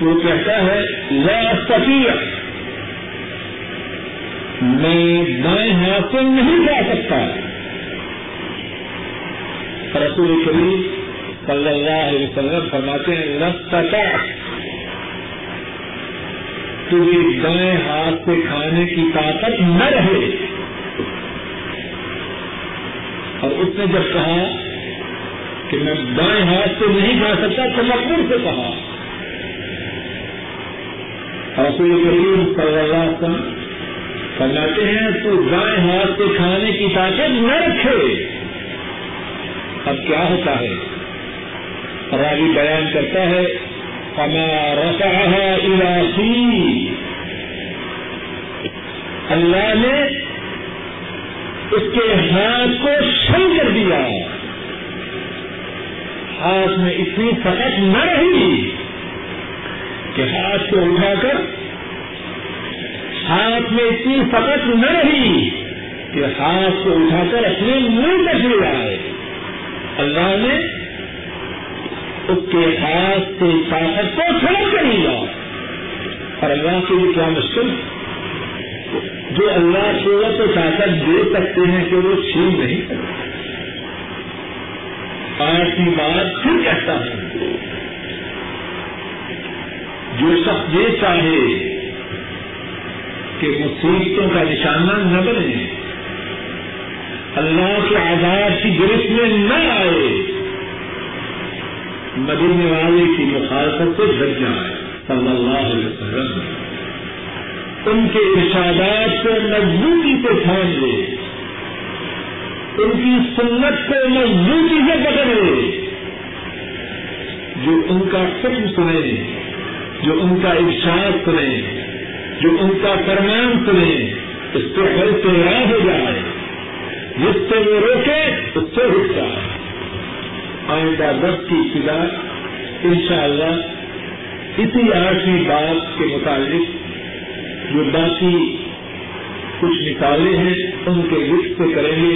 وہ کہتا ہے، لا استطیع۔ میں دائیں ہاتھ سے نہیں جا سکتا۔ رسول کریم صلی اللہ علیہ وسلم فرماتے ہیں لستا تجھے دائیں ہاتھ سے کھانے کی طاقت نہ رہے۔ اور اس نے جب کہا کہ میں دائیں ہاتھ سے نہیں کھا سکتا، تو مقبول سے کہا۔ رسول کریم صلی اللہ علیہ وسلم فرماتے ہیں، تو دائیں ہاتھ سے کھانے کی طاقت نہ رکھے۔ اب کیا ہوتا ہے؟ راوی بیان کرتا ہے ہمارا الاسی اللہ نے اس کے ہاتھ کو شل کر دیا۔ ہاتھ میں اتنی فقط نہ رہی کہ ہاتھ کو اٹھا کر ہاتھ میں اتنی فقط نہ رہی کہ ہاتھ کو اٹھا کر اپنے منہ تک لے آئے۔ اللہ نے اس کے ہاتھ سے طاقت کو سڑک کر لیا اور اللہ کے لیے کیا مشکل؟ جو اللہ قوت و طاقت دے سکتے ہیں کہ وہ چھین نہیں سکتے۔ آج بات پھر کہتا ہوں۔ جو شخص یہ چاہے کہ مصیبتوں کا نشانہ نہ بنے، اللہ کے آزاد کی گرفت میں نہ آئے۔ مدینے والے کی مخالفت سے بچ جائے، صلی اللہ علیہ وسلم۔ ان کے ارشادات کو مضبوطی سے تھام لے ان کی سنت کو مضبوطی سے پکڑ لے جو ان کا حکم سنے، جو ان کا ارشاد سنے، جو ان کا فرمان سنے، اس سے ہر سے راہ ہو جائے۔ جس سے وہ روکے، اس سے رک جائے۔ آئندہ دس کی ابتدا ان شاء اللہ اسی آٹھویں بات کے متعلق جو باقی کچھ نکالے ہیں، ان کے لکھ سے کریں گے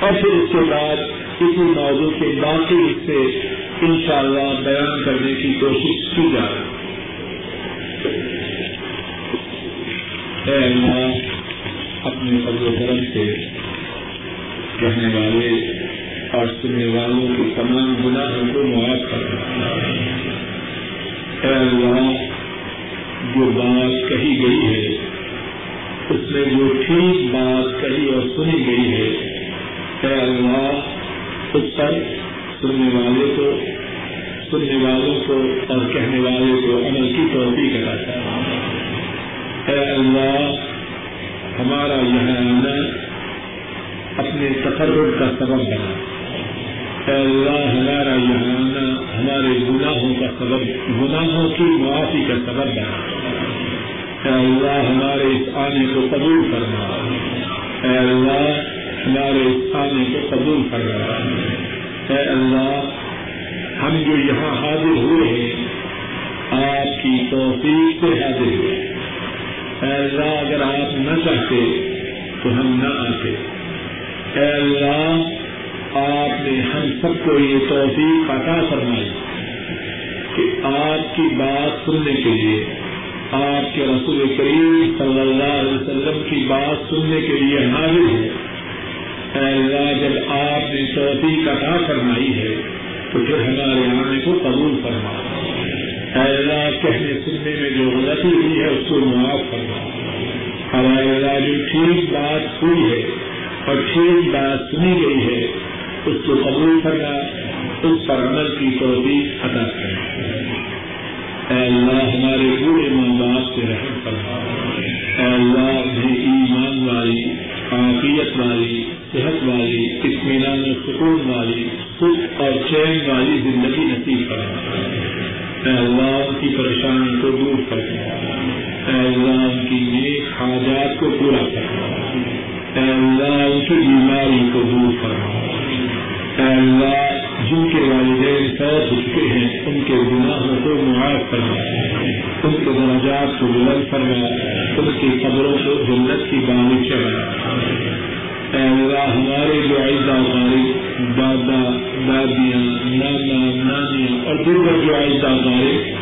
اور پھر اس کے بعد کسی موضوع کے باقی حصے ان شاء اللہ بیان کرنے کی کوشش کی جا رہی اے اللہ، اپنے قبل و کرم سے کہنے والے اور سننے والوں کے تمام گناہوں کو معاف کر اے اللہ، جو بات کہی گئی ہے، اس میں جو ٹھیک بات کہی اور سنی گئی ہے، اے اللہ، اس پر سننے والے کو، سننے والوں کو اور کہنے والے کو عمل کی توفیق کراتا ہے اے اللہ، ہمارا یہاں آنا اپنے تقرر کا سبب بنا۔ اللہ ہمارا یہاں آنا ہمارے گناہوں کا سبب گناہوں کی معافی کا سبب بنا۔ اے اللہ ہمارے اس آنے کو قبول کرنا اے اللہ ہمارے اس آنے کو قبول کرنا اے اللہ ہم جو یہاں حاضر ہوئے ہیں، آپ کی توفیق سے حاضر ہوئے۔ اے اللہ اگر آپ نہ چاہتے تو ہم نہ آتے۔ اے اللہ آپ نے ہم سب کو یہ توفیق عطا فرمائی کہ آپ کی بات سننے کے لیے، آپ کے رسول کریم صلی اللہ علیہ وسلم کی بات سننے کے لیے حاضر ہے اللہ، جب آپ نے توفیق عطا فرمائی ہے، تو پھر ہمارے آنے کو قبول فرما۔ اللہ، کہنے سننے میں جو غلطی ہوئی ہے، اس کو معاف کرنا ہمارے اللہ جو ٹھیک بات ہوئی ہے اور ٹھیک بات سنی گئی ہے اس کو قبول کرنا، اس پر عمل کی توفیق عطا کرنا۔ اے اللہ، ہمارے پورے ماں باپ سے رحم کرنا اے اللہ انہیں ایمان والی، عافیت والی، صحت والی، اطمینان و سکون والی سکھ اور چین والی زندگی نصیب کرنا اے اللہ، ان کی پریشانی کو دور کرنا۔ اے اللہ، ان کی نیک حاجات کو پورا کرنا۔ اے اللہ، ان کی بیماری کو دور کرنا اے اللہ جن کے والدین فوت ہو چکے ہیں، ان کے گناہوں کو معاف کرنا ان کے درجات کو بلند کرنا ان کی قبروں کو جنت کی بانی چڑھنا اے اللہ، ہمارے جو عائدہ غالب دادا، دادیاں، نانا، نانیاں اور دیگر جو عائدہ غالب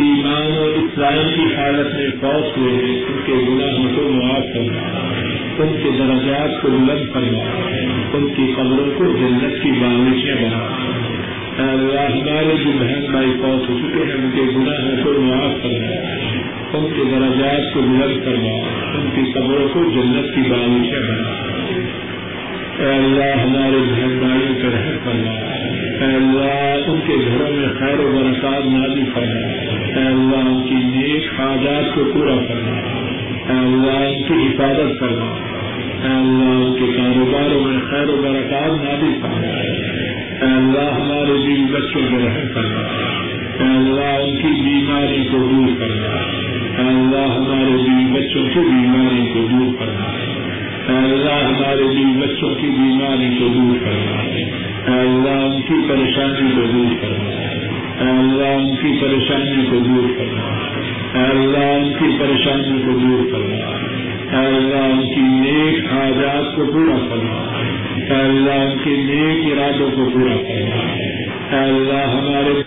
ایمان اور اسلام کی حالت میں فوت ہوئے ہیں، ان کے گناہوں کو معاف کرنا ان کے درجات کو بلند کرنا ان کی قبروں کو جنت کی بانشیں بنا۔ اللہ، ہمارے جو بہن بھائی فوت ہو چکے ہیں، ان کے گناہوں کو معاف کرنا ان کے درجات کو بلند کرنا ان کی قبروں کو جنت کی بانشیں بنا۔ اے اللہ، ہمارے بہن بھائیوں پر رحم کرنا اے اللہ، ان کے گھروں میں خیر و برکات نازی کرنا اے اللہ، ان کی نیک حاجات کو پورا کرنا اللہ ان کی حفاظت کرنا اللہ ان کے کاروباروں میں خیر و برکات نازی کرنا اللہ ہمارے دل بچوں کو رحم کرنا اللہ ان کی بیماری کو دور کرنا اللہ ہمارے دل بچوں کی بیماری کو دور کرنا اے اللہ ہمارے دل بچوں کی بیماری کو دور کرنا اے اللہ ان کی پریشانی کو دور کرنا اللہ ان کی پریشانی کو دور کرنا اے اللہ، ان کی پریشانی کو دور کرنا اے اللہ، ان کی نیک حاجات کو پورا کرنا اے اللہ، ان کے نیک ارادوں کو پورا کرنا اے اللہ، ہمارے